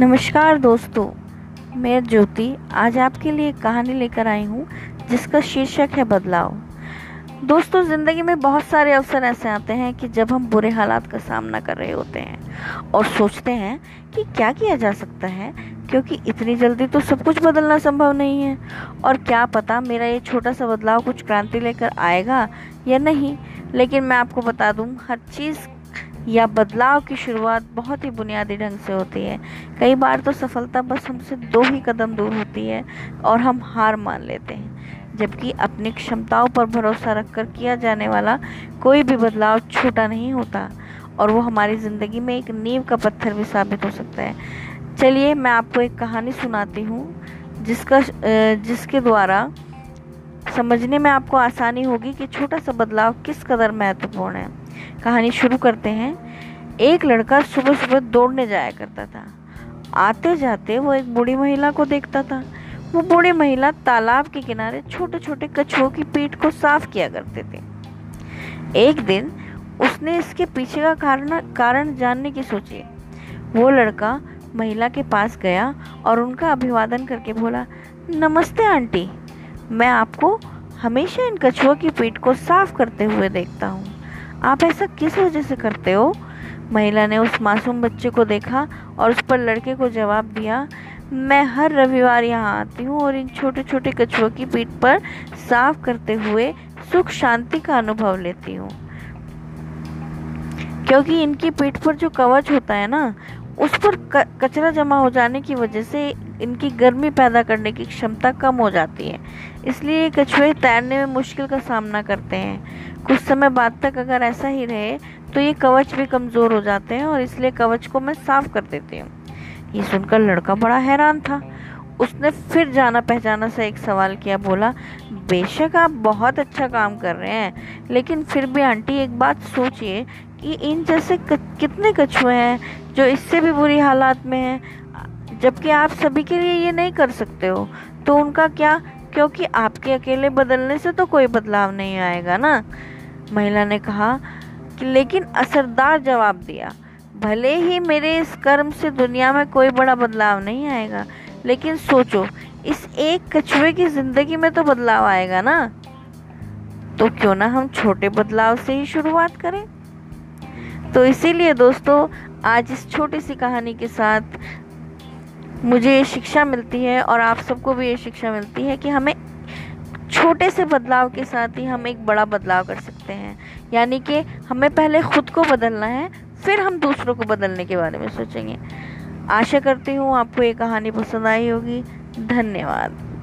नमस्कार दोस्तों, मैं ज्योति आज आपके लिए एक कहानी लेकर आई हूँ, जिसका शीर्षक है बदलाव। दोस्तों, ज़िंदगी में बहुत सारे अवसर ऐसे आते हैं कि जब हम बुरे हालात का सामना कर रहे होते हैं और सोचते हैं कि क्या किया जा सकता है, क्योंकि इतनी जल्दी तो सब कुछ बदलना संभव नहीं है। और क्या पता मेरा ये छोटा सा बदलाव कुछ क्रांति लेकर आएगा या नहीं, लेकिन मैं आपको बता दूँ, हर चीज़ या बदलाव की शुरुआत बहुत ही बुनियादी ढंग से होती है। कई बार तो सफलता बस हमसे दो ही कदम दूर होती है और हम हार मान लेते हैं, जबकि अपनी क्षमताओं पर भरोसा रखकर किया जाने वाला कोई भी बदलाव छोटा नहीं होता और वो हमारी ज़िंदगी में एक नींव का पत्थर भी साबित हो सकता है। चलिए, मैं आपको एक कहानी सुनाती हूँ, जिसका जिसके द्वारा समझने में आपको आसानी होगी कि छोटा सा बदलाव किस कदर महत्वपूर्ण है। कहानी शुरू करते हैं। एक लड़का सुबह सुबह दौड़ने जाया करता था। आते जाते वो एक बूढ़ी महिला को देखता था। वो बूढ़ी महिला तालाब के किनारे छोटे छोटे कछुओं की पीठ को साफ़ किया करते थे। एक दिन उसने इसके पीछे का कारण कारण जानने की सोची। वो लड़का महिला के पास गया और उनका अभिवादन करके बोला, नमस्ते आंटी, मैं आपको हमेशा इन कछुओं की पीठ को साफ़ करते हुए देखता हूँ। आप ऐसा किस वजह से करते हो? महिला ने उस मासूम बच्चे को देखा और उस पर लड़के को जवाब दिया, मैं हर रविवार यहाँ आती हूँ और इन छोटे छोटे कछुओं की पीठ पर साफ़ करते हुए सुख शांति का अनुभव लेती हूँ। क्योंकि इनकी पीठ पर जो कवच होता है ना, उस पर कचरा जमा हो जाने की वजह से इनकी गर्मी पैदा करने की क्षमता कम हो जाती है। इसलिए कछुए तैरने में मुश्किल का सामना करते हैं। कुछ समय बाद तक अगर ऐसा ही रहे तो ये कवच भी कमज़ोर हो जाते हैं और इसलिए कवच को मैं साफ़ कर देती हूँ। ये सुनकर लड़का बड़ा हैरान था। उसने फिर जाना पहचाना सा एक सवाल किया, बोला, बेशक आप बहुत अच्छा काम कर रहे हैं, लेकिन फिर भी आंटी एक बात सोचिए कि इन जैसे कितने कछुए हैं जो इससे भी बुरी हालात में हैं? जबकि आप सभी के लिए ये नहीं कर सकते हो। तो उनका क्या? क्योंकि आपके अकेले बदलने से तो कोई बदलाव नहीं आएगा ना? महिला ने कहा कि लेकिन असरदार जवाब दिया। भले ही मेरे इस कर्म से दुनिया में कोई बड़ा बदलाव नहीं आएगा, लेकिन सोचो, इस एक कछुए की ज़िंदगी में तो बदलाव आएगा ना? तो क्यों ना हम छोटे बदलाव से ही शुरुआत करें? तो इसीलिए दोस्तों, आज इस छोटी सी कहानी के साथ मुझे ये शिक्षा मिलती है और आप सबको भी ये शिक्षा मिलती है कि हमें छोटे से बदलाव के साथ ही हम एक बड़ा बदलाव कर सकते हैं। यानी कि हमें पहले खुद को बदलना है, फिर हम दूसरों को बदलने के बारे में सोचेंगे। आशा करती हूँ आपको ये कहानी पसंद आई होगी। धन्यवाद।